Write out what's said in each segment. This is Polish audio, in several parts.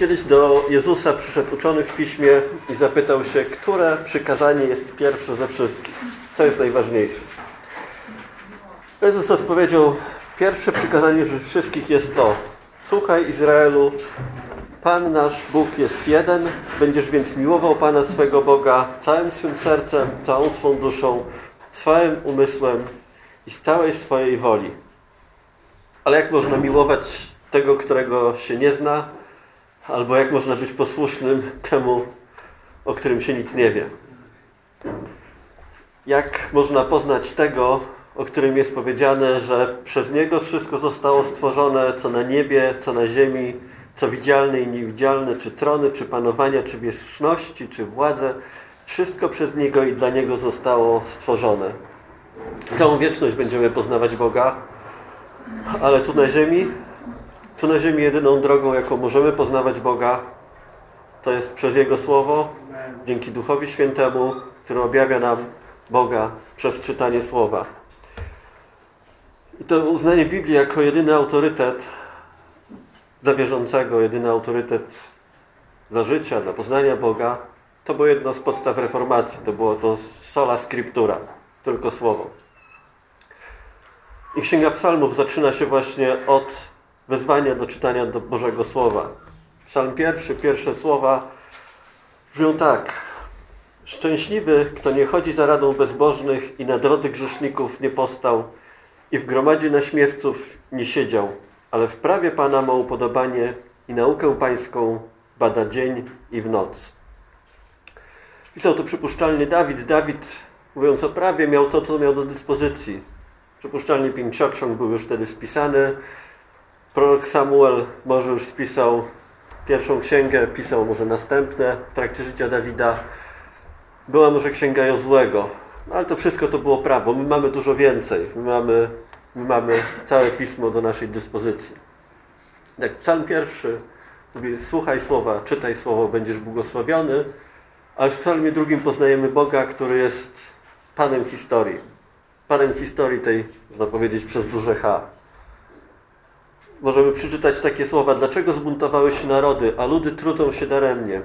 Kiedyś do Jezusa przyszedł uczony w piśmie i zapytał się, które przykazanie jest pierwsze ze wszystkich, co jest najważniejsze. Jezus odpowiedział, pierwsze przykazanie ze wszystkich jest to, słuchaj Izraelu, Pan nasz Bóg jest jeden, będziesz więc miłował Pana swego Boga całym swym sercem, całą swą duszą, swoim umysłem i z całej swojej woli. Ale jak można miłować tego, którego się nie zna, albo jak można być posłusznym temu, o którym się nic nie wie? Jak można poznać tego, o którym jest powiedziane, że przez Niego wszystko zostało stworzone, co na niebie, co na ziemi, co widzialne i niewidzialne, czy trony, czy panowania, czy wierzchności, czy władze, wszystko przez Niego i dla Niego zostało stworzone. Całą wieczność będziemy poznawać Boga, ale tu na ziemi, tu na ziemi jedyną drogą, jaką możemy poznawać Boga, to jest przez Jego Słowo, dzięki Duchowi Świętemu, który objawia nam Boga przez czytanie Słowa. I to uznanie Biblii jako jedyny autorytet dla wierzącego, jedyny autorytet dla życia, dla poznania Boga, to było jedno z podstaw reformacji. To było to sola scriptura, tylko słowo. I Księga Psalmów zaczyna się właśnie od wezwania do czytania do Bożego Słowa. Psalm pierwszy, pierwsze słowa brzmią tak. Szczęśliwy, kto nie chodzi za radą bezbożnych i na drodze grzeszników nie postał i w gromadzie naśmiewców nie siedział, ale w prawie Pana ma upodobanie i naukę pańską bada dzień i w noc. Pisał to przypuszczalnie Dawid. Dawid, mówiąc o prawie, miał to, co miał do dyspozycji. Przypuszczalnie Pięcioksiąg był już wtedy spisany. Prorok Samuel może już spisał pierwszą księgę, pisał może następne w trakcie życia Dawida. Była może księga Jozłego, no, ale to wszystko to było prawo. My mamy dużo więcej. My mamy, my mamy całe pismo do naszej dyspozycji. Tak, psalm pierwszy mówi, słuchaj słowa, czytaj słowo, będziesz błogosławiony. Ale w psalmie drugim poznajemy Boga, który jest Panem historii. Panem historii tej, można powiedzieć, przez duże H. Możemy przeczytać takie słowa. Dlaczego zbuntowały się narody, a ludy trudzą się daremnie?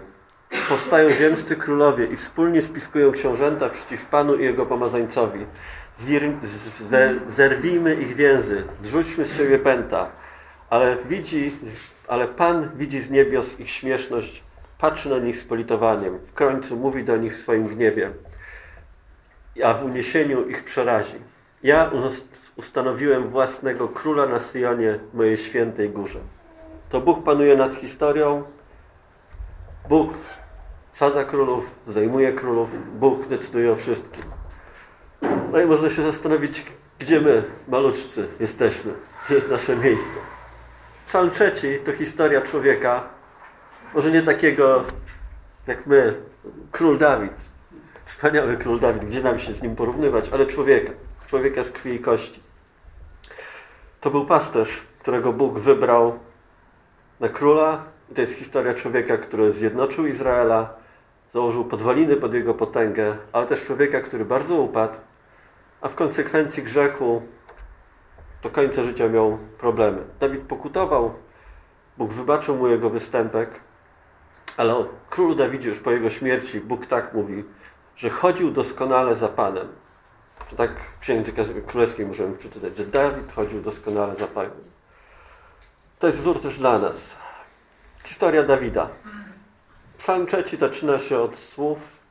Powstają ziemscy królowie i wspólnie spiskują książęta przeciw Panu i Jego pomazańcowi. zerwijmy ich więzy, zrzućmy z siebie pęta. Ale, widzi, ale Pan widzi z niebios ich śmieszność, patrzy na nich z politowaniem. W końcu mówi do nich w swoim gniewie, a w uniesieniu ich przerazi. Ja ustanowiłem własnego króla na Syjonie, mojej świętej górze. To Bóg panuje nad historią. Bóg sadza królów, zajmuje królów. Bóg decyduje o wszystkim. No i można się zastanowić, gdzie my, maluczcy, jesteśmy. Gdzie jest nasze miejsce. Psalm trzeci to historia człowieka, może nie takiego jak my, król Dawid. Wspaniały król Dawid, gdzie nam się z nim porównywać, ale człowieka człowieka z krwi i kości. To był pasterz, którego Bóg wybrał na króla. I to jest historia człowieka, który zjednoczył Izraela, założył podwaliny pod jego potęgę, ale też człowieka, który bardzo upadł, a w konsekwencji grzechu do końca życia miał problemy. Dawid pokutował, Bóg wybaczył mu jego występek, ale o królu Dawidzie już po jego śmierci Bóg tak mówi, że chodził doskonale za Panem. Że tak w Księdze Królewskiej możemy przeczytać, że Dawid chodził doskonale za Panem. To jest wzór też dla nas. Historia Dawida. Psalm trzeci zaczyna się od słów,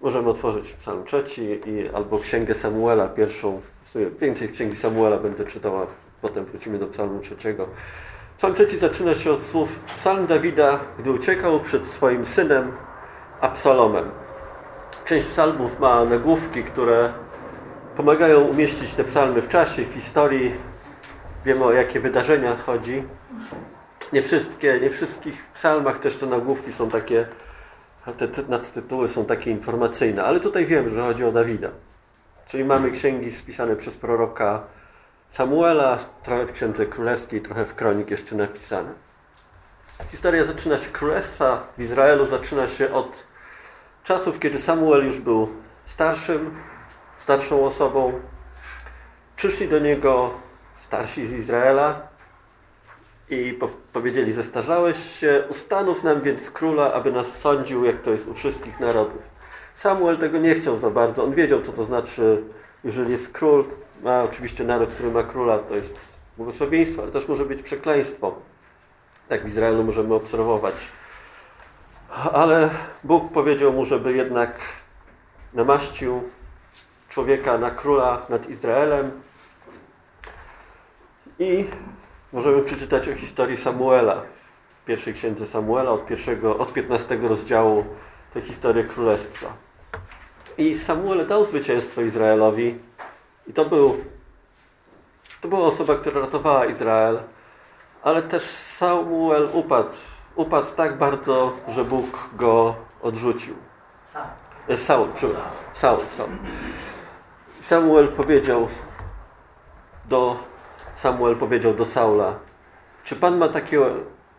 możemy otworzyć Psalm trzeci i, albo Księgę Samuela, pierwszą, w sumie więcej Księgi Samuela będę czytała, potem wrócimy do Psalmu trzeciego. Psalm trzeci zaczyna się od słów Psalm Dawida, gdy uciekał przed swoim synem Absalomem. Część psalmów ma nagłówki, które pomagają umieścić te psalmy w czasie, w historii. Wiemy o jakie wydarzenia chodzi. Nie wszystkie, nie wszystkich psalmach też te nagłówki są takie, te, te nadtytuły są takie informacyjne, ale tutaj wiem, że chodzi o Dawida. Czyli mamy księgi spisane przez proroka Samuela, trochę w Księdze Królewskiej, trochę w Kronik jeszcze napisane. Historia zaczyna się, królestwa w Izraelu zaczyna się od czasów, kiedy Samuel już był starszym, starszą osobą. Przyszli do niego starsi z Izraela i po powiedzieli, zestarzałeś się, ustanów nam więc króla, aby nas sądził, jak to jest u wszystkich narodów. Samuel tego nie chciał za bardzo. On wiedział, co to znaczy, jeżeli jest król. Ma oczywiście naród, który ma króla, to jest błogosławieństwo, ale też może być przekleństwo. Tak w Izraelu możemy obserwować. Ale Bóg powiedział mu, żeby jednak namaścił człowieka na króla nad Izraelem. I możemy przeczytać o historii Samuela w pierwszej księdze Samuela od, pierwszego, od 15 rozdziału tę historię królestwa. I Samuel dał zwycięstwo Izraelowi i to był to była osoba, która ratowała Izrael, ale też Samuel upadł. Upadł tak bardzo, że Bóg go odrzucił. E, Saul, Saul, Saul. Samuel powiedział do Samuel powiedział do Saula, czy Pan ma takie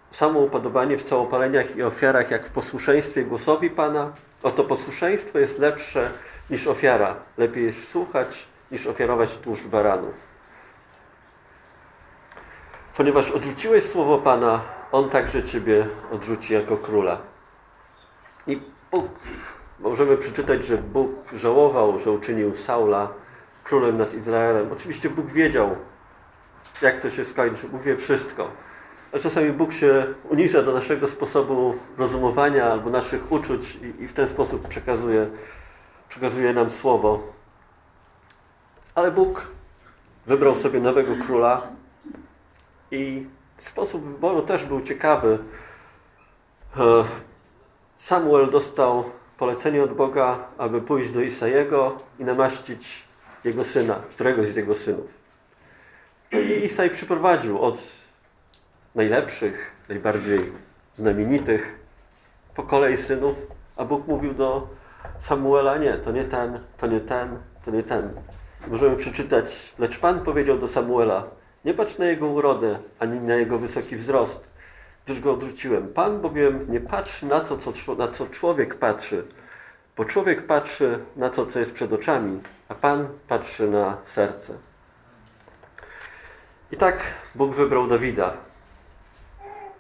samo upodobanie w całopaleniach i ofiarach, jak w posłuszeństwie głosowi Pana? Oto posłuszeństwo jest lepsze niż ofiara. Lepiej jest słuchać, niż ofiarować tłuszcz baranów. Ponieważ odrzuciłeś słowo Pana, On także Ciebie odrzuci jako króla. I możemy przeczytać, że Bóg żałował, że uczynił Saula królem nad Izraelem. Oczywiście Bóg wiedział, jak to się skończy. Bóg wie wszystko. Ale czasami Bóg się uniża do naszego sposobu rozumowania albo naszych uczuć i, i w ten sposób przekazuje, przekazuje nam słowo. Ale Bóg wybrał sobie nowego króla i sposób wyboru też był ciekawy. E, Samuel dostał polecenie od Boga, aby pójść do Isajego i namaścić jego syna, któregoś z jego synów. No i Isaj przyprowadził od najlepszych, najbardziej znamienitych po kolei synów, a Bóg mówił do Samuela, nie, to nie ten, to nie ten, to nie ten. Możemy przeczytać, lecz Pan powiedział do Samuela, nie patrz na jego urodę, ani na jego wysoki wzrost, gdyż go odrzuciłem. Pan bowiem nie patrzy na to, co, na co człowiek patrzy, bo człowiek patrzy na to, co jest przed oczami, a Pan patrzy na serce. I tak Bóg wybrał Dawida.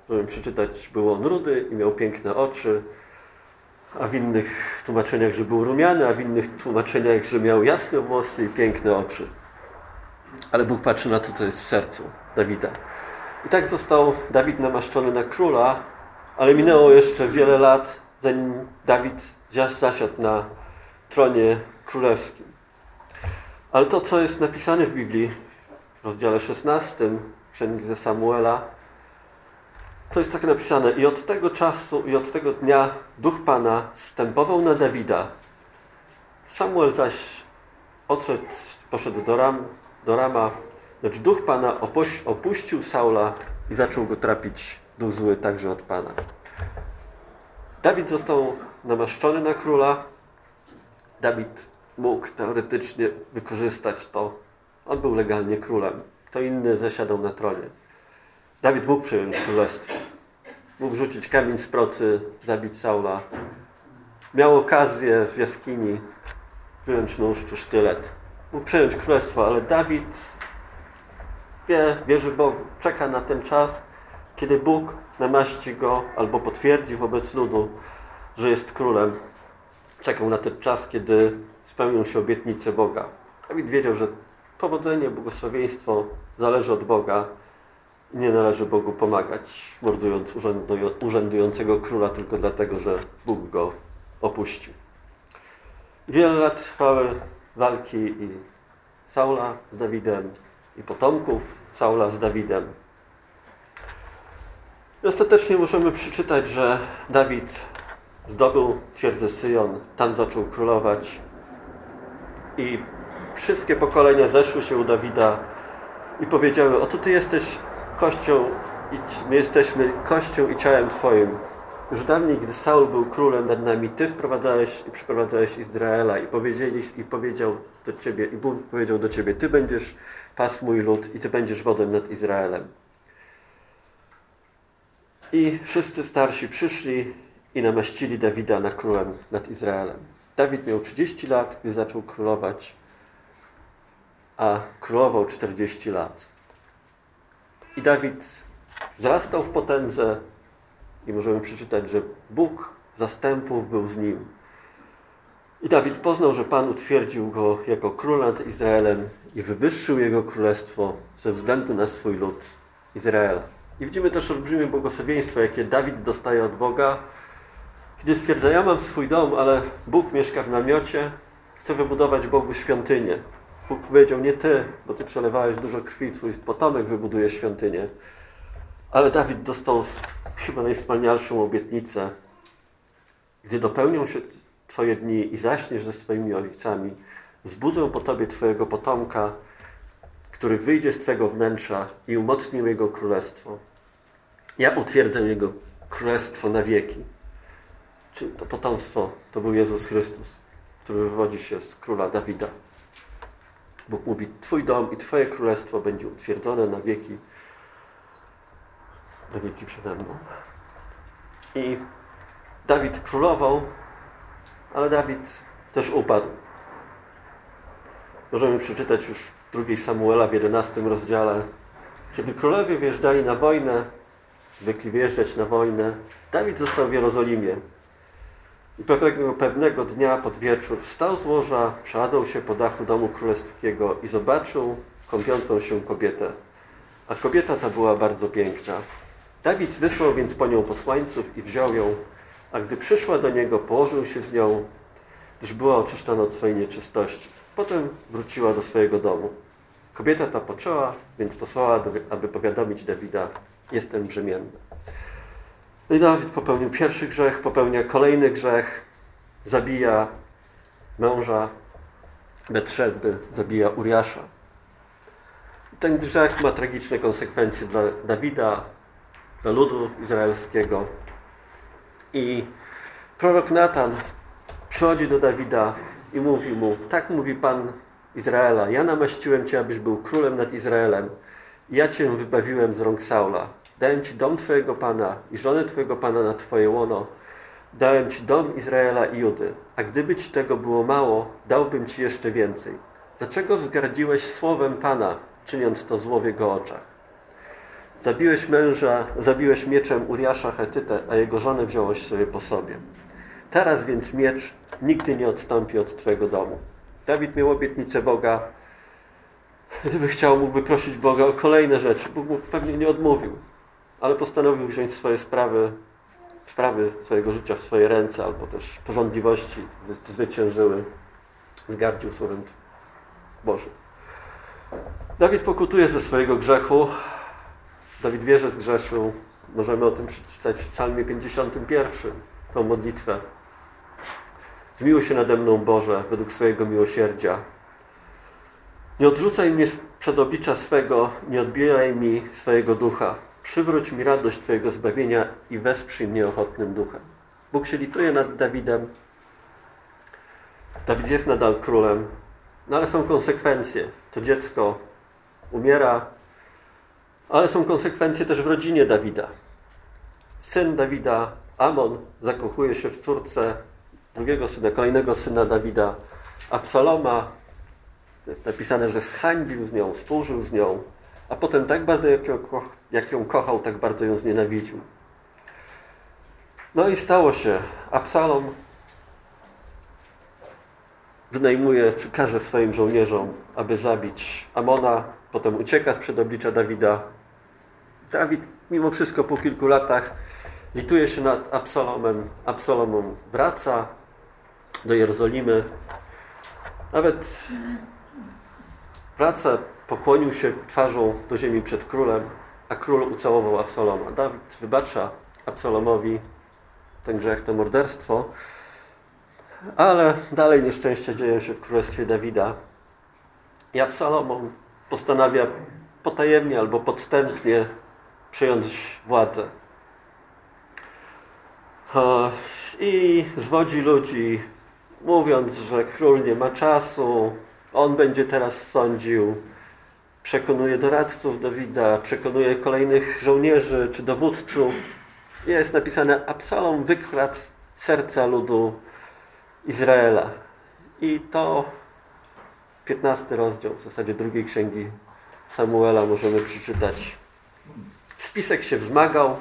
Możemy przeczytać, był on rudy i miał piękne oczy, a w innych tłumaczeniach, że był rumiany, a w innych tłumaczeniach, że miał jasne włosy i piękne oczy. Ale Bóg patrzy na to, co jest w sercu Dawida. I tak został Dawid namaszczony na króla, ale minęło jeszcze wiele lat, zanim Dawid zasiadł na tronie królewskim. Ale to, co jest napisane w Biblii, w rozdziale 16 Księgi Samuela, to jest tak napisane. I od tego czasu i od tego dnia Duch Pana stępował na Dawida. Samuel zaś odszedł, poszedł do, Ram, do Rama, lecz Duch Pana opuścił Saula i zaczął go trapić duch zły także od Pana. Dawid został namaszczony na króla. Dawid mógł teoretycznie wykorzystać to. On był legalnie królem. Kto inny zasiadał na tronie. Dawid mógł przejąć królestwo. Mógł rzucić kamień z procy, zabić Saula. Miał okazję w jaskini wyjąć nóż czy sztylet. Mógł przejąć królestwo, ale Dawid wie, wierzy Bogu, czeka na ten czas, kiedy Bóg namaści go albo potwierdzi wobec ludu, że jest królem. Czekał na ten czas, kiedy spełnią się obietnice Boga. Dawid wiedział, że powodzenie, błogosławieństwo zależy od Boga i nie należy Bogu pomagać, mordując urzędującego króla tylko dlatego, że Bóg go opuścił. Wiele lat trwały walki i Saula z Dawidem, i potomków Saula z Dawidem. I ostatecznie możemy przeczytać, że Dawid zdobył twierdzę Syjon, tam zaczął królować i wszystkie pokolenia zeszły się u Dawida i powiedziały, oto Ty jesteś kością i my jesteśmy kością i ciałem Twoim. Już dawniej, gdy Saul był królem nad nami, Ty wprowadzałeś i przyprowadzałeś Izraela i, powiedzieli, i powiedział do Ciebie, i Bóg powiedział do Ciebie, Ty będziesz pas mój lud i Ty będziesz wodą nad Izraelem. I wszyscy starsi przyszli i namaścili Dawida na królem nad Izraelem. Dawid miał 30 lat, gdy zaczął królować, a królował 40 lat. I Dawid wzrastał w potędze i możemy przeczytać, że Bóg zastępów był z nim. I Dawid poznał, że Pan utwierdził go jako król nad Izraelem i wywyższył jego królestwo ze względu na swój lud Izraela. I widzimy też olbrzymie błogosławieństwo, jakie Dawid dostaje od Boga, gdy stwierdza, ja mam swój dom, ale Bóg mieszka w namiocie, chcę wybudować Bogu świątynię. Bóg powiedział, nie ty, bo ty przelewałeś dużo krwi, twój potomek wybuduje świątynię. Ale Dawid dostał chyba najwspanialszą obietnicę. Gdy dopełnią się Twoje dni i zaśniesz ze swoimi ojcami, zbudzę po Tobie Twojego potomka, który wyjdzie z Twojego wnętrza i umocnię Jego królestwo. Ja utwierdzę Jego królestwo na wieki. Czyli to potomstwo to był Jezus Chrystus, który wywodzi się z króla Dawida. Bóg mówi, Twój dom i Twoje królestwo będzie utwierdzone na wieki, na wieki przede mną. I Dawid królował, ale Dawid też upadł. Możemy przeczytać już drugiej Samuela w 11 rozdziale. Kiedy królowie wjeżdżali na wojnę, zwykli wjeżdżać na wojnę, Dawid został w Jerozolimie. I pewnego, pewnego dnia pod wieczór wstał z łoża, przechadzał się po dachu domu królewskiego i zobaczył kąpiącą się kobietę. A kobieta ta była bardzo piękna. Dawid wysłał więc po nią posłańców i wziął ją, a gdy przyszła do niego, położył się z nią, gdyż była oczyszczona od swojej nieczystości. Potem wróciła do swojego domu. Kobieta ta poczęła, więc posłała, aby powiadomić Dawida, jestem brzemienna. No i Dawid popełnił pierwszy grzech, popełnia kolejny grzech, zabija męża Betrzeby, zabija Uriasza. Ten grzech ma tragiczne konsekwencje dla Dawida, dla ludu izraelskiego. I prorok Natan przychodzi do Dawida i mówi mu, tak mówi Pan Izraela, ja namaściłem Cię, abyś był królem nad Izraelem. Ja Cię wybawiłem z rąk Saula. Dałem Ci dom Twojego Pana i żonę Twojego Pana na Twoje łono. Dałem Ci dom Izraela i Judy. A gdyby Ci tego było mało, dałbym Ci jeszcze więcej. Dlaczego wzgardziłeś słowem Pana, czyniąc to zło w Jego oczach? Zabiłeś męża, zabiłeś mieczem Uriasza Hetytę, a jego żonę wziąłeś sobie po sobie. Teraz więc miecz nigdy nie odstąpi od Twojego domu. Dawid miał obietnicę Boga. Gdyby chciał, mógłby prosić Boga o kolejne rzeczy. Bóg mu pewnie nie odmówił ale postanowił wziąć swoje sprawy, sprawy swojego życia w swoje ręce, albo też porządliwości zwyciężyły. Zgardził słowem Bożym. Dawid pokutuje ze swojego grzechu. Dawid wie, że zgrzeszył. Możemy o tym przeczytać w psalmie 51, tą modlitwę. Zmiłuj się nade mną, Boże, według swojego miłosierdzia. Nie odrzucaj mnie przed oblicza swego, nie odbieraj mi swojego ducha. Przywróć mi radość Twojego zbawienia i wesprzyj mnie ochotnym duchem. Bóg się lituje nad Dawidem. Dawid jest nadal królem, no ale są konsekwencje. To dziecko umiera, ale są konsekwencje też w rodzinie Dawida. Syn Dawida, Amon, zakochuje się w córce drugiego syna, kolejnego syna Dawida, Absaloma. Jest napisane, że zhańbił z nią, współżył z nią, a potem tak bardzo, jak ją, jak ją kochał, tak bardzo ją znienawidził. No i stało się. Absalom wynajmuje, czy każe swoim żołnierzom, aby zabić Amona, potem ucieka sprzed oblicza Dawida. Dawid mimo wszystko po kilku latach lituje się nad Absalomem. Absalomem wraca do Jerozolimy. Nawet wraca pokłonił się twarzą do ziemi przed królem, a król ucałował Absaloma. Dawid wybacza Absalomowi ten grzech, to morderstwo, ale dalej nieszczęścia dzieją się w królestwie Dawida. I Absalom postanawia potajemnie albo podstępnie przejąć władzę. I zwodzi ludzi, mówiąc, że król nie ma czasu, on będzie teraz sądził, przekonuje doradców Dawida, przekonuje kolejnych żołnierzy czy dowódców. Jest napisane, Absalom wykradł serca ludu Izraela. I to 15 rozdział w zasadzie drugiej księgi Samuela możemy przeczytać. Spisek się wzmagał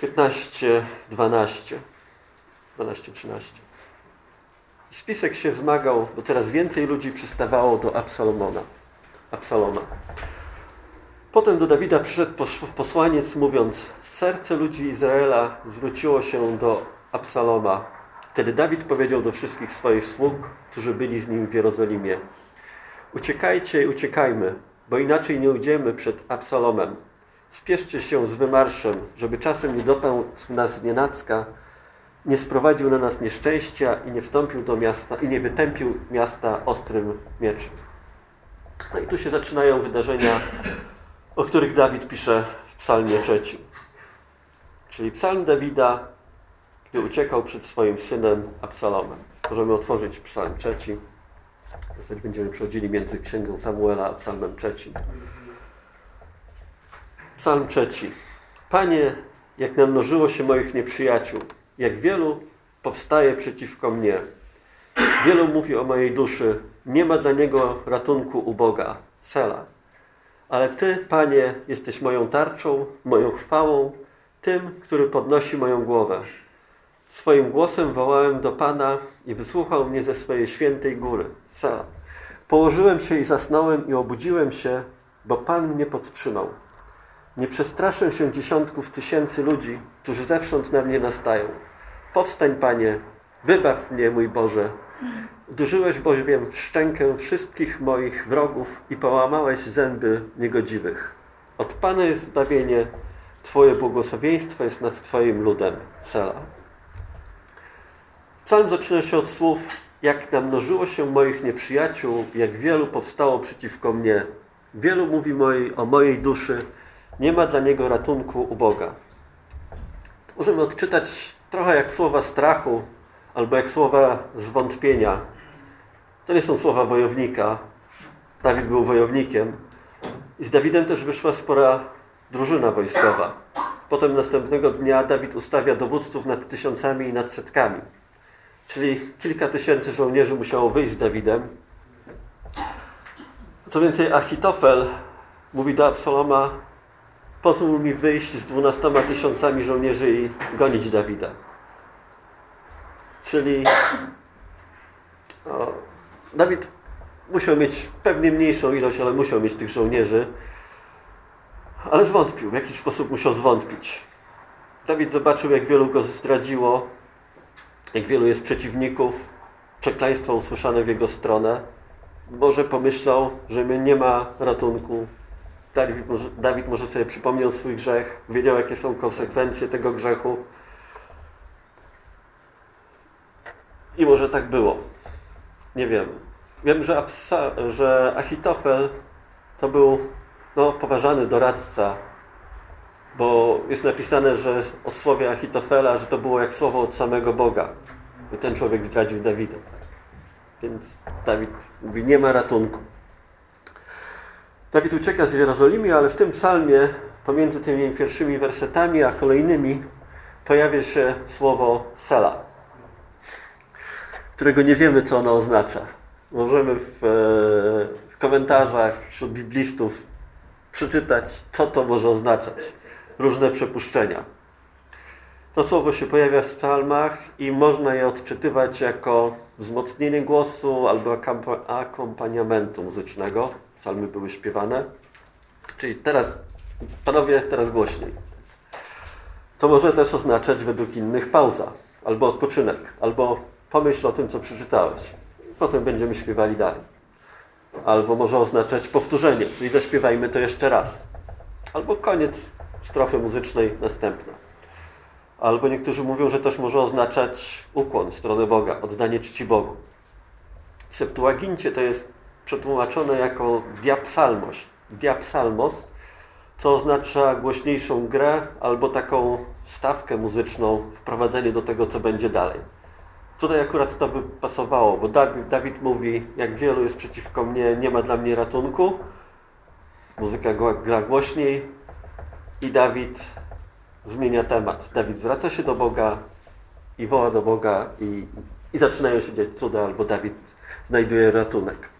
15, 12, 12, 13. Spisek się wzmagał, bo coraz więcej ludzi przystawało do Absalomona. Absaloma. Potem do Dawida przyszedł posłaniec mówiąc, serce ludzi Izraela zwróciło się do Absaloma. Wtedy Dawid powiedział do wszystkich swoich sług, którzy byli z nim w Jerozolimie, uciekajcie i uciekajmy, bo inaczej nie ujdziemy przed Absalomem. Spieszcie się z wymarszem, żeby czasem nie dopadł nas z nienacka, nie sprowadził na nas nieszczęścia i nie wstąpił do miasta i nie wytępił miasta ostrym mieczem. No i tu się zaczynają wydarzenia, o których Dawid pisze w psalmie trzecim. Czyli psalm Dawida, gdy uciekał przed swoim synem Absalomem. Możemy otworzyć psalm trzeci. W zasadzie będziemy przechodzili między księgą Samuela a psalmem trzecim. Psalm trzeci. Panie, jak namnożyło się moich nieprzyjaciół, jak wielu powstaje przeciwko mnie. Wielu mówi o mojej duszy, nie ma dla niego ratunku u Boga. Sela. Ale Ty, Panie, jesteś moją tarczą, moją chwałą, tym, który podnosi moją głowę. Swoim głosem wołałem do Pana i wysłuchał mnie ze swojej świętej góry. Sela. Położyłem się i zasnąłem i obudziłem się, bo Pan mnie podtrzymał. Nie przestraszę się dziesiątków tysięcy ludzi, którzy zewsząd na mnie nastają. Powstań, Panie, wybaw mnie, mój Boże. Uderzyłeś bowiem w szczękę wszystkich moich wrogów i połamałeś zęby niegodziwych. Od Pana jest zbawienie, Twoje błogosławieństwo jest nad Twoim ludem. Sela. Psalm zaczyna się od słów jak namnożyło się moich nieprzyjaciół, jak wielu powstało przeciwko mnie. Wielu mówi mojej, o mojej duszy, nie ma dla niego ratunku u Boga. Możemy odczytać trochę jak słowa strachu albo jak słowa zwątpienia. To nie są słowa wojownika. Dawid był wojownikiem. I z Dawidem też wyszła spora drużyna wojskowa. Potem następnego dnia Dawid ustawia dowódców nad tysiącami i nad setkami. Czyli kilka tysięcy żołnierzy musiało wyjść z Dawidem. Co więcej, Achitofel mówi do Absaloma, pozwól mi wyjść z dwunastoma tysiącami żołnierzy i gonić Dawida. Czyli o, Dawid musiał mieć pewnie mniejszą ilość, ale musiał mieć tych żołnierzy. Ale zwątpił. W jakiś sposób musiał zwątpić. Dawid zobaczył, jak wielu go zdradziło, jak wielu jest przeciwników, przekleństwa usłyszane w jego stronę. Może pomyślał, że nie ma ratunku, Dawid może, Dawid może sobie przypomniał swój grzech, wiedział, jakie są konsekwencje tego grzechu. I może tak było. Nie wiem. Wiem, że, Absa, że Achitofel to był no, poważany doradca, bo jest napisane, że o słowie Achitofela, że to było jak słowo od samego Boga. I ten człowiek zdradził Dawida. Więc Dawid mówi, nie ma ratunku. Dawid ucieka z Jerozolimy, ale w tym psalmie, pomiędzy tymi pierwszymi wersetami a kolejnymi, pojawia się słowo Sela, którego nie wiemy, co ono oznacza. Możemy w, e, w komentarzach wśród biblistów przeczytać, co to może oznaczać. Różne przepuszczenia. To słowo się pojawia w psalmach i można je odczytywać jako wzmocnienie głosu albo akompaniamentu muzycznego psalmy były śpiewane. Czyli teraz, panowie, teraz głośniej. To może też oznaczać według innych pauza, albo odpoczynek, albo pomyśl o tym, co przeczytałeś. Potem będziemy śpiewali dalej. Albo może oznaczać powtórzenie, czyli zaśpiewajmy to jeszcze raz. Albo koniec strofy muzycznej następna. Albo niektórzy mówią, że też może oznaczać ukłon w stronę Boga, oddanie czci Bogu. W Septuagincie to jest przetłumaczone jako diapsalmos, diapsalmos, co oznacza głośniejszą grę albo taką stawkę muzyczną, wprowadzenie do tego, co będzie dalej. Tutaj akurat to by pasowało, bo Dawid, Dawid mówi, jak wielu jest przeciwko mnie, nie ma dla mnie ratunku. Muzyka gra głośniej i Dawid zmienia temat. Dawid zwraca się do Boga i woła do Boga i, i zaczynają się dziać cuda, albo Dawid znajduje ratunek.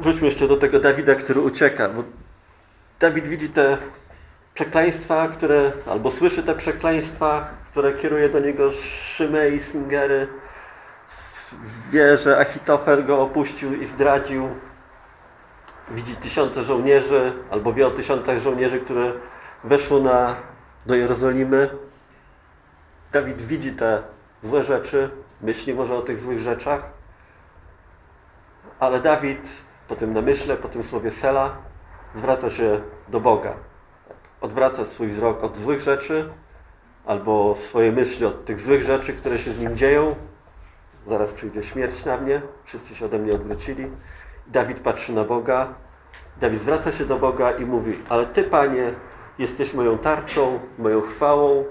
Wróćmy jeszcze do tego Dawida, który ucieka, bo Dawid widzi te przekleństwa, które, albo słyszy te przekleństwa, które kieruje do niego Szymei Singery. Wie, że Achitofel go opuścił i zdradził. Widzi tysiące żołnierzy, albo wie o tysiącach żołnierzy, które weszło na, do Jerozolimy. Dawid widzi te złe rzeczy, myśli może o tych złych rzeczach, ale Dawid po tym namyśle, po tym słowie Sela zwraca się do Boga. Tak. Odwraca swój wzrok od złych rzeczy albo swoje myśli od tych złych rzeczy, które się z nim dzieją. Zaraz przyjdzie śmierć na mnie, wszyscy się ode mnie odwrócili. Dawid patrzy na Boga. Dawid zwraca się do Boga i mówi: Ale Ty, Panie, jesteś moją tarczą, moją chwałą,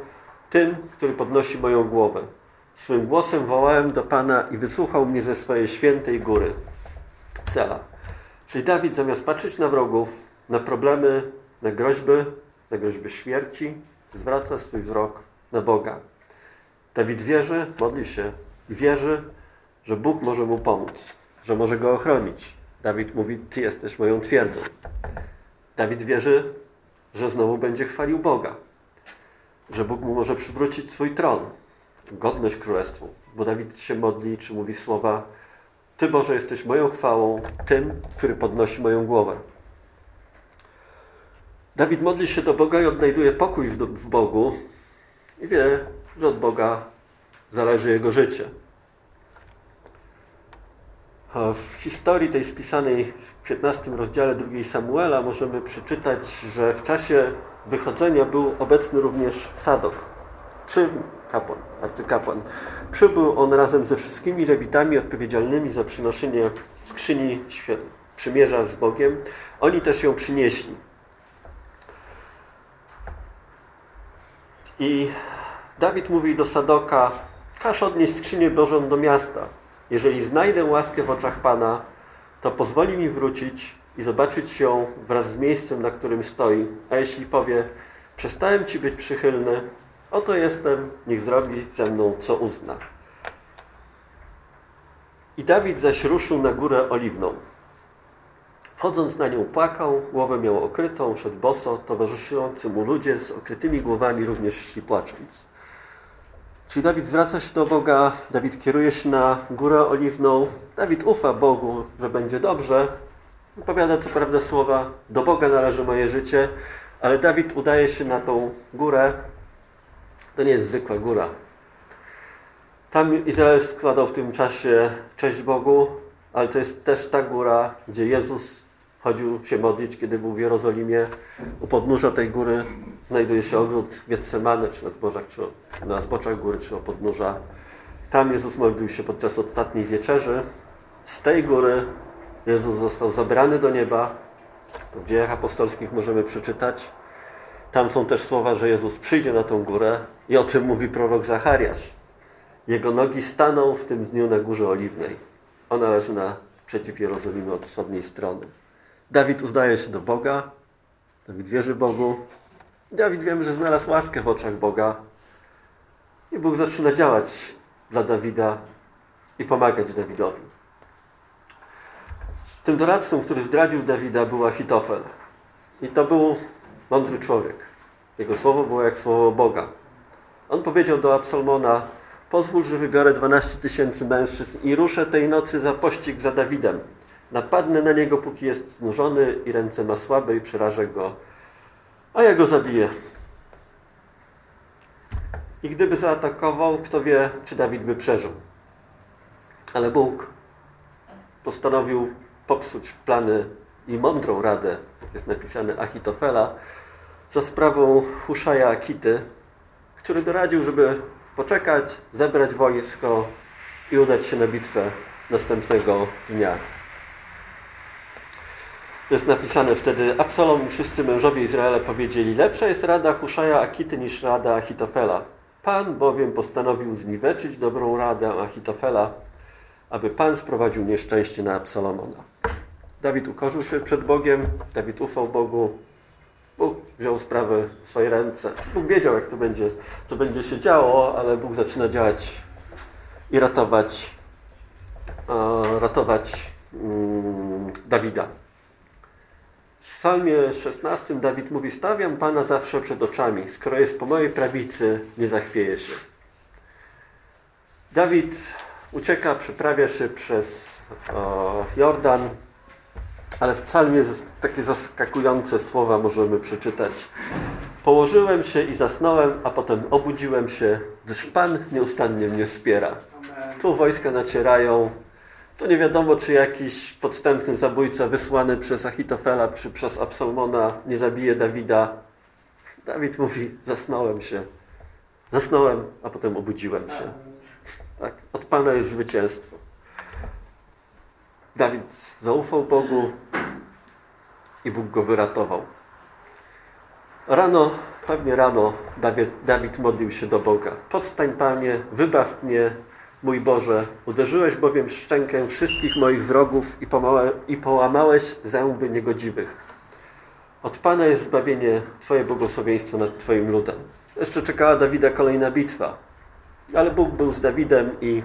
tym, który podnosi moją głowę. Swym głosem wołałem do Pana i wysłuchał mnie ze swojej świętej góry. Cela. Czyli Dawid zamiast patrzeć na wrogów, na problemy, na groźby, na groźby śmierci, zwraca swój wzrok na Boga. Dawid wierzy, modli się i wierzy, że Bóg może mu pomóc, że może go ochronić. Dawid mówi: Ty jesteś moją twierdzą. Dawid wierzy, że znowu będzie chwalił Boga, że Bóg mu może przywrócić swój tron, godność królestwu. Bo Dawid się modli, czy mówi słowa: Ty, Boże, jesteś moją chwałą, tym, który podnosi moją głowę. Dawid modli się do Boga i odnajduje pokój w, Bogu i wie, że od Boga zależy jego życie. W historii tej spisanej w 15 rozdziale drugiej Samuela możemy przeczytać, że w czasie wychodzenia był obecny również Sadok, przy kapłan, arcykapłan. Przybył on razem ze wszystkimi lewitami odpowiedzialnymi za przynoszenie skrzyni przymierza z Bogiem. Oni też ją przynieśli. I Dawid mówi do Sadoka, każ odnieść skrzynię Bożą do miasta. Jeżeli znajdę łaskę w oczach Pana, to pozwoli mi wrócić i zobaczyć ją wraz z miejscem, na którym stoi. A jeśli powie, przestałem Ci być przychylny, oto jestem, niech zrobi ze mną, co uzna. I Dawid zaś ruszył na górę oliwną. Wchodząc na nią płakał, głowę miał okrytą, szedł boso, towarzyszący mu ludzie z okrytymi głowami również szli płacząc. Czyli Dawid zwraca się do Boga, Dawid kieruje się na górę oliwną, Dawid ufa Bogu, że będzie dobrze. Wypowiada co prawda słowa, do Boga należy moje życie, ale Dawid udaje się na tą górę. To nie jest zwykła góra. Tam Izrael składał w tym czasie cześć Bogu, ale to jest też ta góra, gdzie Jezus chodził się modlić, kiedy był w Jerozolimie. U podnóża tej góry znajduje się ogród Getsemane, czy na zbożach, czy na zboczach góry, czy o podnóża. Tam Jezus modlił się podczas ostatniej wieczerzy. Z tej góry Jezus został zabrany do nieba. To w dziejach apostolskich możemy przeczytać. Tam są też słowa, że Jezus przyjdzie na tą górę i o tym mówi prorok Zachariasz. Jego nogi staną w tym dniu na Górze Oliwnej. Ona leży na przeciw Jerozolimy od wschodniej strony. Dawid uznaje się do Boga, Dawid wierzy Bogu. Dawid wiemy, że znalazł łaskę w oczach Boga. I Bóg zaczyna działać dla Dawida i pomagać Dawidowi. Tym doradcą, który zdradził Dawida, był Achitofel. I to był mądry człowiek. Jego słowo było jak słowo Boga. On powiedział do Absalmona, pozwól, że wybiorę 12 tysięcy mężczyzn i ruszę tej nocy za pościg za Dawidem. Napadnę na niego, póki jest znużony i ręce ma słabe i przerażę go, a ja go zabiję. I gdyby zaatakował, kto wie, czy Dawid by przeżył. Ale Bóg postanowił popsuć plany i mądrą radę, jest napisane Achitofela, za sprawą Huszaja Akity, który doradził, żeby poczekać, zebrać wojsko i udać się na bitwę następnego dnia. Jest napisane wtedy, Absalom i wszyscy mężowie Izraela powiedzieli, lepsza jest rada Huszaja Akity niż rada Achitofela. Pan bowiem postanowił zniweczyć dobrą radę Achitofela, aby Pan sprowadził nieszczęście na Absalomona. Dawid ukorzył się przed Bogiem, Dawid ufał Bogu, Bóg wziął sprawę w swoje ręce. Bóg wiedział, jak to będzie, co będzie się działo, ale Bóg zaczyna działać i ratować, ratować mm, Dawida. W psalmie 16 Dawid mówi, stawiam Pana zawsze przed oczami, skoro jest po mojej prawicy, nie zachwieje się. Dawid ucieka, przeprawia się przez Jordan, ale w psalmie takie zaskakujące słowa możemy przeczytać. Położyłem się i zasnąłem, a potem obudziłem się, gdyż Pan nieustannie mnie wspiera. Tu wojska nacierają, to nie wiadomo, czy jakiś podstępny zabójca wysłany przez Achitofela czy przez Absalmona nie zabije Dawida. Dawid mówi, zasnąłem się. Zasnąłem, a potem obudziłem się. Tak? Od Pana jest zwycięstwo. Dawid zaufał Bogu i Bóg go wyratował. Rano, pewnie rano, Dawid, Dawid modlił się do Boga. Powstań, Panie, wybaw mnie, mój Boże. Uderzyłeś bowiem szczękę wszystkich moich wrogów i, i połamałeś zęby niegodziwych. Od Pana jest zbawienie, Twoje błogosławieństwo nad Twoim ludem. Jeszcze czekała Dawida kolejna bitwa. Ale Bóg był z Dawidem i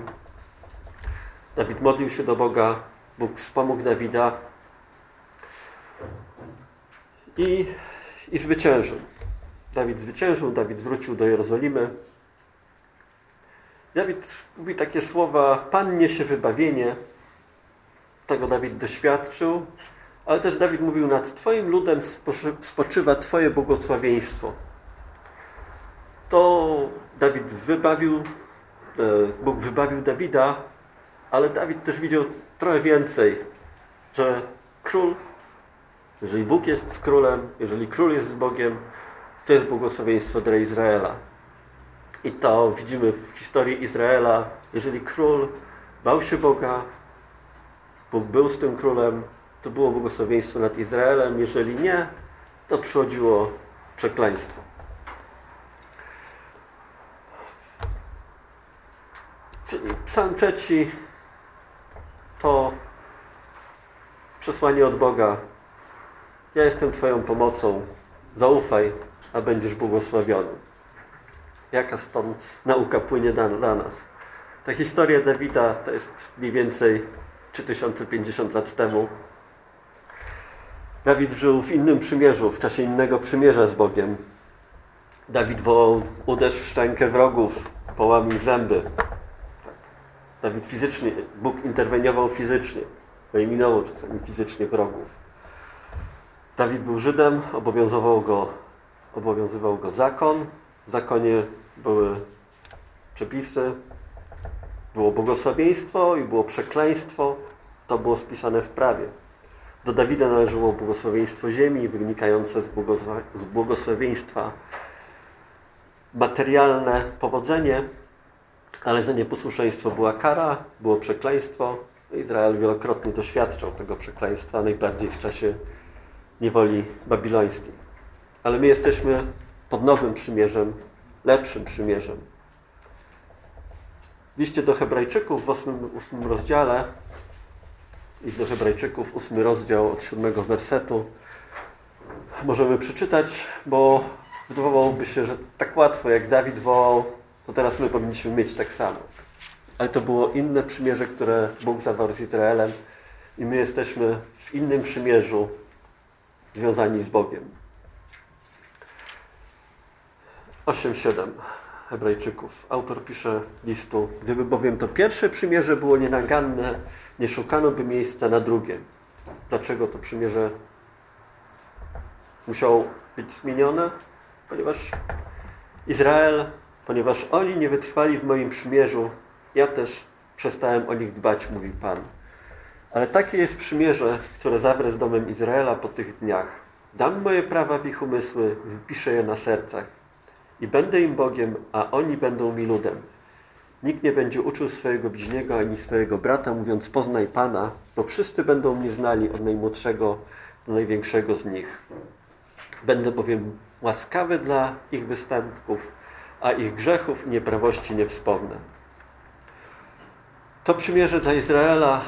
Dawid modlił się do Boga, Bóg wspomógł Dawida i, i zwyciężył. Dawid zwyciężył, Dawid wrócił do Jerozolimy. Dawid mówi takie słowa, Pan niesie wybawienie. Tego Dawid doświadczył, ale też Dawid mówił, nad Twoim ludem spoczywa Twoje błogosławieństwo. To Dawid wybawił, e, Bóg wybawił Dawida, ale Dawid też widział trochę więcej, że król, jeżeli Bóg jest z królem, jeżeli król jest z Bogiem, to jest błogosławieństwo dla Izraela. I to widzimy w historii Izraela. Jeżeli król bał się Boga, Bóg był z tym królem, to było błogosławieństwo nad Izraelem. Jeżeli nie, to przychodziło przekleństwo. Czyli psalm trzeci to przesłanie od Boga. Ja jestem Twoją pomocą. Zaufaj, a będziesz błogosławiony. Jaka stąd nauka płynie dla, dla nas? Ta historia Dawida to jest mniej więcej 3050 lat temu. Dawid żył w innym przymierzu, w czasie innego przymierza z Bogiem. Dawid wołał, uderz w szczękę wrogów, połamij zęby. Dawid fizycznie, Bóg interweniował fizycznie, eliminował czasami fizycznie wrogów. Dawid był Żydem, obowiązywał go, obowiązywał go zakon. W zakonie były przepisy, było błogosławieństwo i było przekleństwo. To było spisane w prawie. Do Dawida należało błogosławieństwo ziemi wynikające z błogosławieństwa materialne powodzenie, ale za nieposłuszeństwo była kara, było przekleństwo. Izrael wielokrotnie doświadczał tego przekleństwa, najbardziej w czasie niewoli babilońskiej. Ale my jesteśmy pod nowym przymierzem, lepszym przymierzem. W liście do Hebrajczyków w ósmym, ósmym rozdziale, list do Hebrajczyków, ósmy rozdział od siódmego wersetu, możemy przeczytać, bo wydawałoby się, że tak łatwo jak Dawid wołał, to teraz my powinniśmy mieć tak samo. Ale to było inne przymierze, które Bóg zawarł z Izraelem i my jesteśmy w innym przymierzu związani z Bogiem. 8:7 Hebrajczyków. Autor pisze listu. Gdyby bowiem to pierwsze przymierze było nienaganne, nie szukano by miejsca na drugie. Dlaczego to przymierze musiało być zmienione? Ponieważ Izrael, ponieważ oni nie wytrwali w moim przymierzu, ja też przestałem o nich dbać, mówi Pan. Ale takie jest przymierze, które zawrę z domem Izraela po tych dniach. Dam moje prawa w ich umysły, wypiszę je na sercach i będę im Bogiem, a oni będą mi ludem. Nikt nie będzie uczył swojego bliźniego ani swojego brata, mówiąc poznaj Pana, bo wszyscy będą mnie znali od najmłodszego do największego z nich. Będę bowiem łaskawy dla ich występków, a ich grzechów i nieprawości nie wspomnę. To przymierze dla Izraela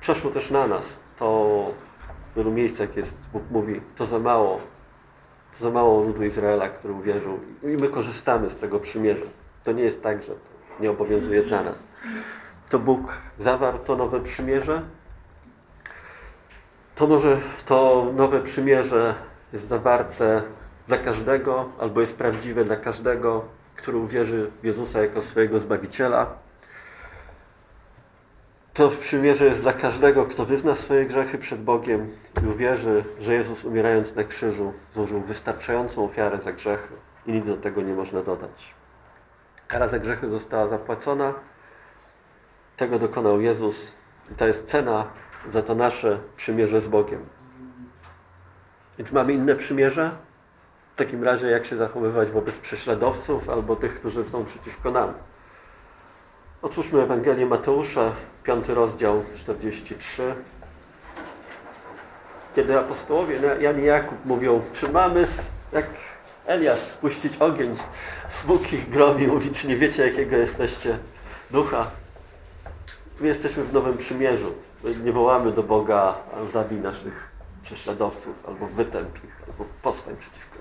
przeszło też na nas. To w wielu miejscach jest, Bóg mówi, to za mało, to za mało ludu Izraela, który uwierzył. I my korzystamy z tego przymierza. To nie jest tak, że nie obowiązuje dla nas. To Bóg zawarł to nowe przymierze. To może to nowe przymierze jest zawarte dla każdego, albo jest prawdziwe dla każdego, który uwierzy w Jezusa jako swojego Zbawiciela. To przymierze jest dla każdego, kto wyzna swoje grzechy przed Bogiem i uwierzy, że Jezus umierając na krzyżu złożył wystarczającą ofiarę za grzechy i nic do tego nie można dodać. Kara za grzechy została zapłacona, tego dokonał Jezus i to jest cena za to nasze przymierze z Bogiem. Więc mamy inne przymierze? Takim razie jak się zachowywać wobec prześladowców albo tych, którzy są przeciwko nam? Otwórzmy Ewangelię Mateusza, piąty rozdział, 43. Kiedy apostołowie Jan i Jakub mówią, czy mamy jak Eliasz spuścić ogień, Bóg ich gromi, mówi, czy nie wiecie, jakiego jesteście ducha? My jesteśmy w Nowym Przymierzu. My nie wołamy do Boga, zabij naszych prześladowców, albo wytęp ich, albo powstań przeciwko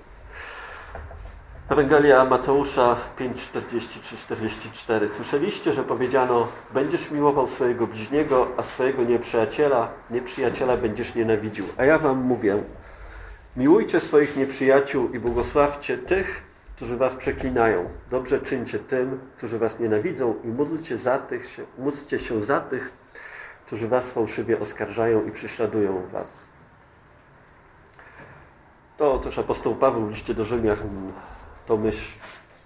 Ewangelia Mateusza 5:43-44. Słyszeliście, że powiedziano: Będziesz miłował swojego bliźniego, a swojego nieprzyjaciela, nieprzyjaciela będziesz nienawidził. A ja wam mówię: Miłujcie swoich nieprzyjaciół i błogosławcie tych, którzy was przeklinają. Dobrze czyńcie tym, którzy was nienawidzą i módlcie, za tych, módlcie się za tych, którzy was fałszywie oskarżają i prześladują was. To też apostoł Paweł w liście do Rzymian to myśl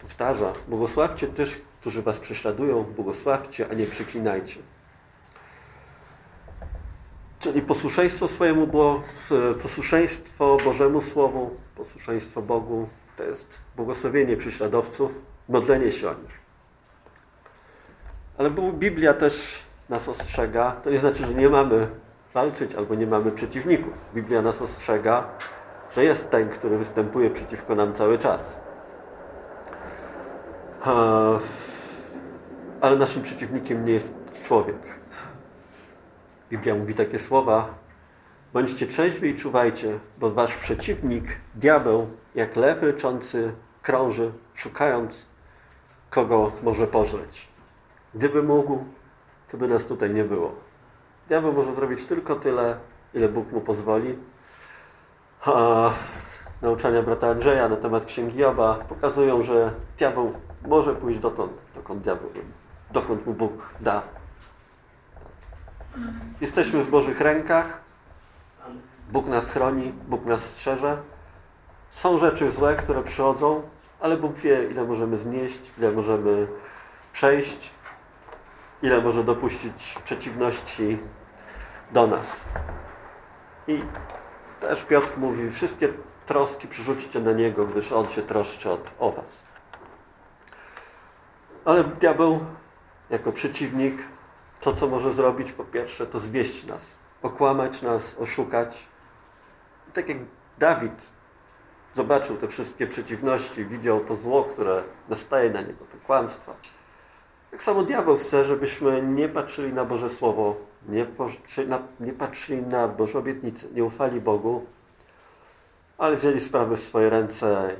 powtarza. Błogosławcie tych, którzy was prześladują, błogosławcie, a nie przeklinajcie. Czyli posłuszeństwo swojemu, posłuszeństwo Bożemu Słowu, posłuszeństwo Bogu, to jest błogosławienie prześladowców, modlenie się o nich. Ale Biblia też nas ostrzega, to nie znaczy, że nie mamy walczyć albo nie mamy przeciwników. Biblia nas ostrzega, że jest ten, który występuje przeciwko nam cały czas. Ale naszym przeciwnikiem nie jest człowiek. Biblia mówi takie słowa. Bądźcie trzeźwi i czuwajcie, bo wasz przeciwnik, diabeł, jak lew ryczący, krąży, szukając, kogo może pożreć. Gdyby mógł, to by nas tutaj nie było. Diabeł może zrobić tylko tyle, ile Bóg mu pozwoli. Nauczania brata Andrzeja na temat Księgi Joba pokazują, że diabeł może pójść dotąd, dokąd diabeł, dokąd mu Bóg da. Jesteśmy w Bożych rękach. Bóg nas chroni, Bóg nas strzeże. Są rzeczy złe, które przychodzą, ale Bóg wie, ile możemy znieść, ile możemy przejść, ile może dopuścić przeciwności do nas. I też Piotr mówi, wszystkie troski przerzućcie na Niego, gdyż On się troszczy o was. Ale diabeł, jako przeciwnik, to co może zrobić, po pierwsze, to zwieść nas, okłamać nas, oszukać. I tak jak Dawid zobaczył te wszystkie przeciwności, widział to zło, które nastaje na niego, te kłamstwa. Tak samo diabeł chce, żebyśmy nie patrzyli na Boże Słowo, nie, nie patrzyli na Boże obietnice, nie ufali Bogu, ale wzięli sprawy w swoje ręce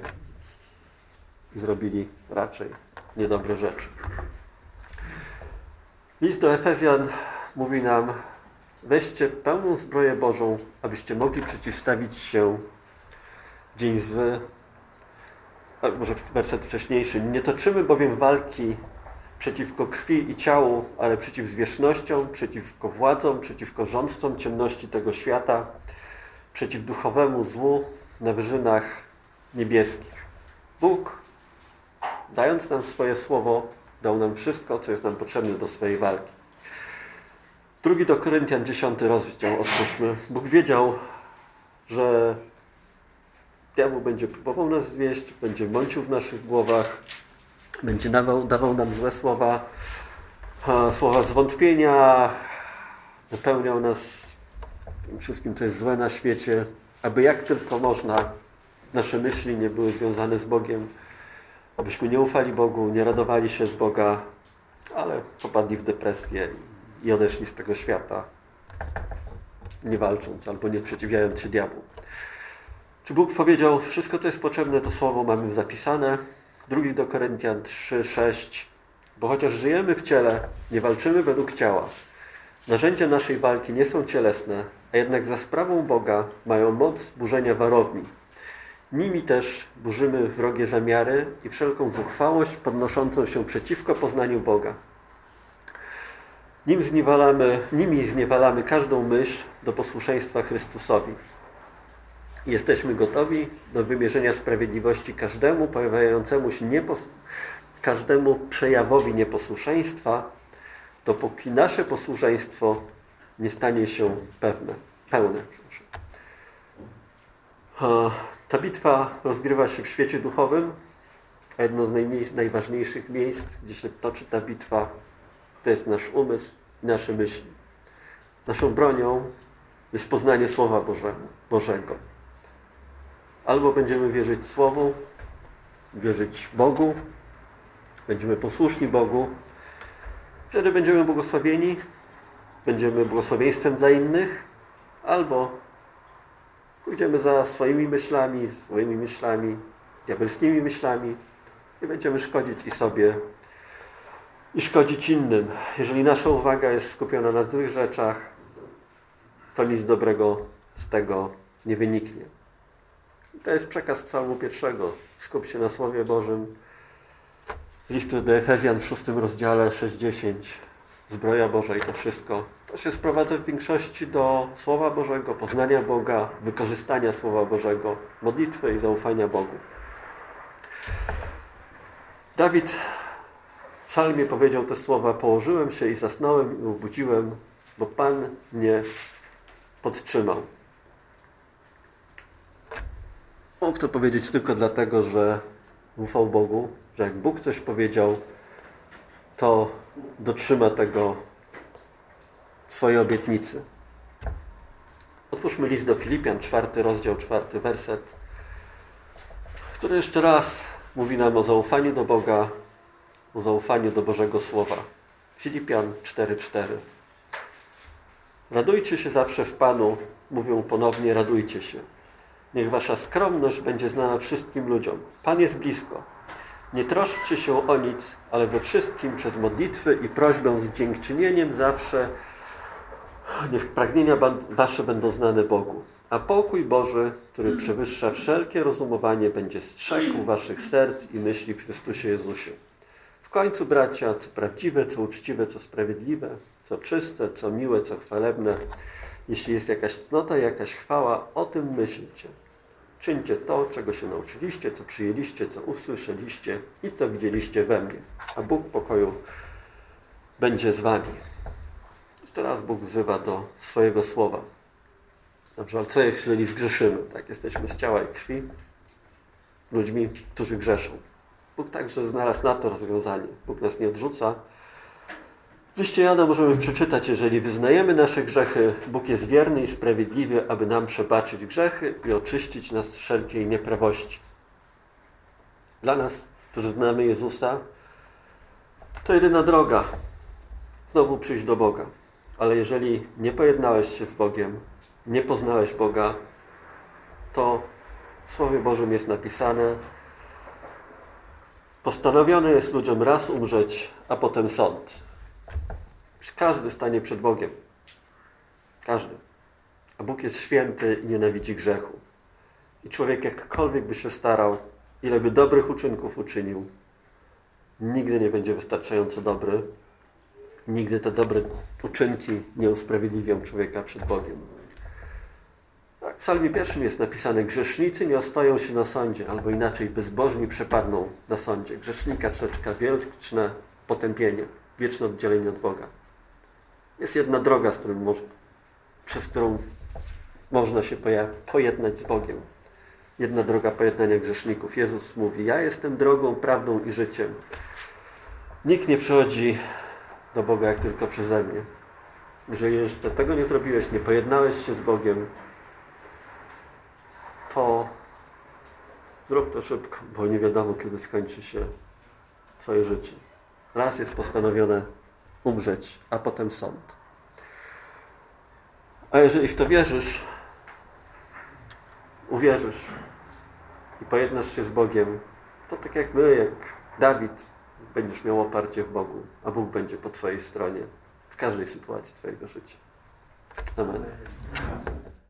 i zrobili raczej niedobre rzeczy. List do Efezjan mówi nam, weźcie pełną zbroję Bożą, abyście mogli przeciwstawić się dzień zły, może werset wcześniejszy, nie toczymy bowiem walki przeciwko krwi i ciału, ale przeciw zwierzchnościom, przeciwko władzom, przeciwko rządcom ciemności tego świata, przeciw duchowemu złu na wyżynach niebieskich. Bóg dając nam swoje słowo, dał nam wszystko, co jest nam potrzebne do swojej walki. Drugi do Koryntian, dziesiąty rozdział, otwórzmy. Bóg wiedział, że diabeł będzie próbował nas zwieść, będzie mącił w naszych głowach, będzie dawał, dawał nam złe słowa, słowa zwątpienia, napełniał nas tym wszystkim, co jest złe na świecie, aby jak tylko można nasze myśli nie były związane z Bogiem, abyśmy nie ufali Bogu, nie radowali się z Boga, ale popadli w depresję i odeszli z tego świata, nie walcząc albo nie sprzeciwiając się diabłu. Czy Bóg powiedział, wszystko to jest potrzebne, to słowo mamy zapisane. Drugi do Koryntian 3, 6. Bo chociaż żyjemy w ciele, nie walczymy według ciała. Narzędzia naszej walki nie są cielesne, a jednak za sprawą Boga mają moc burzenia warowni. Nimi też burzymy wrogie zamiary i wszelką zuchwałość podnoszącą się przeciwko poznaniu Boga. Nim zniewalamy, nimi zniewalamy każdą myśl do posłuszeństwa Chrystusowi. Jesteśmy gotowi do wymierzenia sprawiedliwości każdemu pojawiającemu się niepos każdemu przejawowi nieposłuszeństwa, dopóki nasze posłuszeństwo nie stanie się pewne, pełne. Ta bitwa rozgrywa się w świecie duchowym, a jedno z najważniejszych miejsc, gdzie się toczy ta bitwa, to jest nasz umysł i nasze myśli. Naszą bronią jest poznanie Słowa Bożego. Albo będziemy wierzyć Słowu, wierzyć Bogu, będziemy posłuszni Bogu, wtedy będziemy błogosławieni, będziemy błogosławieństwem dla innych, albo pójdziemy za swoimi myślami, swoimi myślami, diabelskimi myślami i będziemy szkodzić i sobie, i szkodzić innym. Jeżeli nasza uwaga jest skupiona na złych rzeczach, to nic dobrego z tego nie wyniknie. To jest przekaz psalmu pierwszego. Skup się na Słowie Bożym. Listu do Efezjan w szóstym rozdziale 6-10. Zbroja Boża i to wszystko. To się sprowadza w większości do Słowa Bożego, poznania Boga, wykorzystania Słowa Bożego, modlitwy i zaufania Bogu. Dawid w psalmie powiedział te słowa Położyłem się i zasnąłem i obudziłem, bo Pan mnie podtrzymał. Mógł to powiedzieć tylko dlatego, że ufał Bogu, że jak Bóg coś powiedział, to dotrzyma tego swojej obietnicy. Otwórzmy list do Filipian, czwarty rozdział, czwarty werset, który jeszcze raz mówi nam o zaufaniu do Boga, o zaufaniu do Bożego Słowa. Filipian 4:4. Radujcie się zawsze w Panu, mówią ponownie, radujcie się. Niech wasza skromność będzie znana wszystkim ludziom. Pan jest blisko. Nie troszczcie się o nic, ale we wszystkim przez modlitwy i prośbę z dziękczynieniem zawsze niech pragnienia wasze będą znane Bogu. A pokój Boży, który przewyższa wszelkie rozumowanie, będzie strzegł waszych serc i myśli w Chrystusie Jezusie. W końcu, bracia, co prawdziwe, co uczciwe, co sprawiedliwe, co czyste, co miłe, co chwalebne, jeśli jest jakaś cnota, jakaś chwała, o tym myślcie. Czyńcie to, czego się nauczyliście, co przyjęliście, co usłyszeliście i co widzieliście we mnie. A Bóg pokoju będzie z wami. Jeszcze raz Bóg wzywa do swojego słowa. Dobrze, ale co jeżeli zgrzeszymy? Tak, jesteśmy z ciała i krwi ludźmi, którzy grzeszą. Bóg także znalazł na to rozwiązanie. Bóg nas nie odrzuca, w liście Jana możemy przeczytać, jeżeli wyznajemy nasze grzechy, Bóg jest wierny i sprawiedliwy, aby nam przebaczyć grzechy i oczyścić nas z wszelkiej nieprawości. Dla nas, którzy znamy Jezusa, to jedyna droga znowu przyjść do Boga. Ale jeżeli nie pojednałeś się z Bogiem, nie poznałeś Boga, to w Słowie Bożym jest napisane, postanowione jest ludziom raz umrzeć, a potem sąd. Każdy stanie przed Bogiem. Każdy. A Bóg jest święty i nienawidzi grzechu. I człowiek jakkolwiek by się starał, ile by dobrych uczynków uczynił, nigdy nie będzie wystarczająco dobry. Nigdy te dobre uczynki nie usprawiedliwią człowieka przed Bogiem. Tak, w psalmie pierwszym jest napisane grzesznicy nie ostoją się na sądzie, albo inaczej bezbożni przepadną na sądzie. Grzesznika czeka wieczne potępienie, wieczne oddzielenie od Boga. Jest jedna droga, z którym przez którą można się pojednać z Bogiem. Jedna droga pojednania grzeszników. Jezus mówi, ja jestem drogą, prawdą i życiem. Nikt nie przychodzi do Boga jak tylko przeze mnie. Jeżeli jeszcze tego nie zrobiłeś, nie pojednałeś się z Bogiem, to zrób to szybko, bo nie wiadomo, kiedy skończy się Twoje życie. Raz jest postanowione umrzeć, a potem sąd. A jeżeli w to wierzysz, uwierzysz i pojednasz się z Bogiem, to tak jak my, jak Dawid, będziesz miał oparcie w Bogu, a Bóg będzie po Twojej stronie. w każdej sytuacji Twojego życia. Amen.